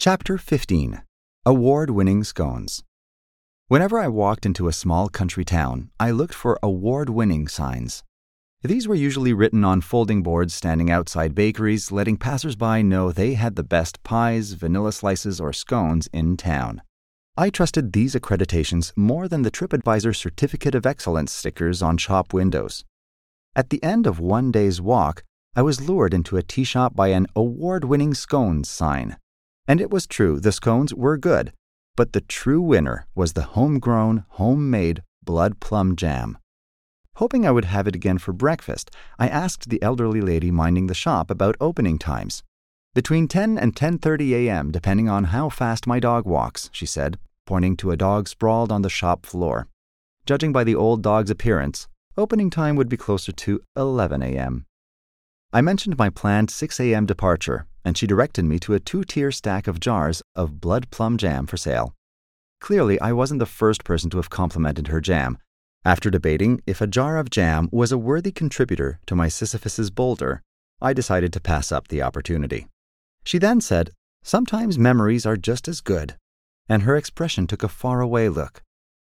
Chapter 15 Award Winning Scones. Whenever I walked into a small country town, I looked for award winning signs. These were usually written on folding boards standing outside bakeries, letting passersby know they had the best pies, vanilla slices, or scones in town. I trusted these accreditations more than the TripAdvisor Certificate of Excellence stickers on shop windows. At the end of one day's walk, I was lured into a tea shop by an award winning scones sign. And it was true, the scones were good, but the true winner was the homegrown, homemade blood plum jam. Hoping I would have it again for breakfast, I asked the elderly lady minding the shop about opening times. Between 10 and 10:30 a.m., depending on how fast my dog walks, she said, pointing to a dog sprawled on the shop floor. Judging by the old dog's appearance, opening time would be closer to 11 a.m. I mentioned my planned 6 a.m. departure, and she directed me to a two tier stack of jars of blood plum jam for sale. Clearly, I wasn't the first person to have complimented her jam. After debating if a jar of jam was a worthy contributor to my Sisyphus's boulder, I decided to pass up the opportunity. She then said, Sometimes memories are just as good. And her expression took a faraway look.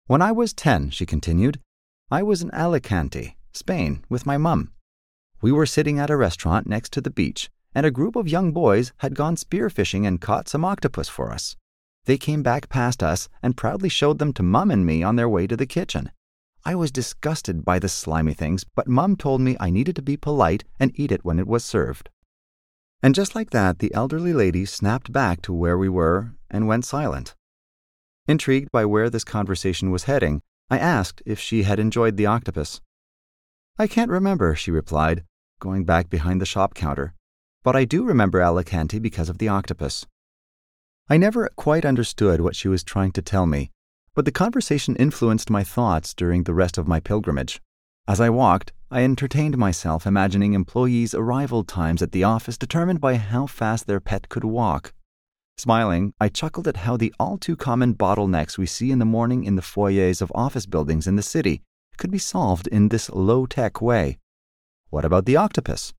When I was 10, she continued, I was in Alicante, Spain, with my mum. We were sitting at a restaurant next to the beach, and a group of young boys had gone spearfishing and caught some octopus for us. They came back past us and proudly showed them to Mum and me on their way to the kitchen. I was disgusted by the slimy things, but Mum told me I needed to be polite and eat it when it was served. And just like that, the elderly lady snapped back to where we were and went silent. Intrigued by where this conversation was heading, I asked if she had enjoyed the octopus. I can't remember, she replied, going back behind the shop counter, but I do remember Alicante because of the octopus. I never quite understood what she was trying to tell me, but the conversation influenced my thoughts during the rest of my pilgrimage. As I walked, I entertained myself imagining employees' arrival times at the office determined by how fast their pet could walk. Smiling, I chuckled at how the all too common bottlenecks we see in the morning in the foyers of office buildings in the city could be solved in this low tech way. What about the octopus?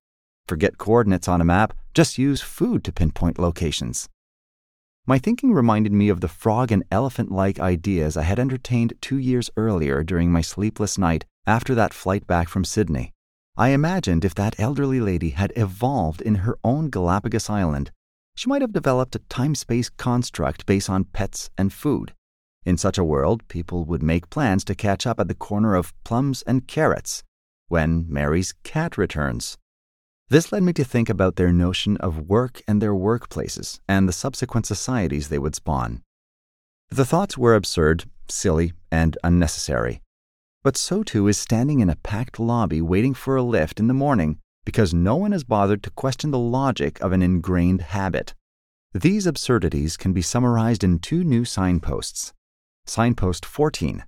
Forget coordinates on a map, just use food to pinpoint locations. My thinking reminded me of the frog and elephant like ideas I had entertained two years earlier during my sleepless night after that flight back from Sydney. I imagined if that elderly lady had evolved in her own Galapagos island, she might have developed a time space construct based on pets and food. In such a world, people would make plans to catch up at the corner of plums and carrots when Mary's cat returns. This led me to think about their notion of work and their workplaces and the subsequent societies they would spawn. The thoughts were absurd, silly, and unnecessary. But so too is standing in a packed lobby waiting for a lift in the morning because no one has bothered to question the logic of an ingrained habit. These absurdities can be summarized in two new signposts. Signpost 14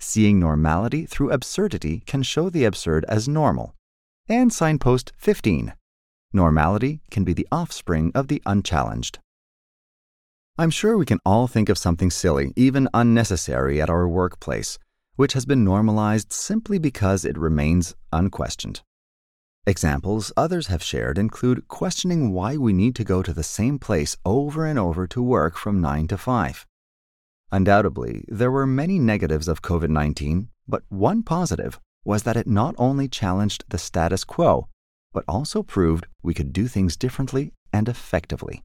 Seeing normality through absurdity can show the absurd as normal. And signpost 15 Normality can be the offspring of the unchallenged. I'm sure we can all think of something silly, even unnecessary, at our workplace, which has been normalized simply because it remains unquestioned. Examples others have shared include questioning why we need to go to the same place over and over to work from 9 to 5 Undoubtedly, there were many negatives of COVID 19, but one positive was that it not only challenged the status quo, but also proved we could do things differently and effectively.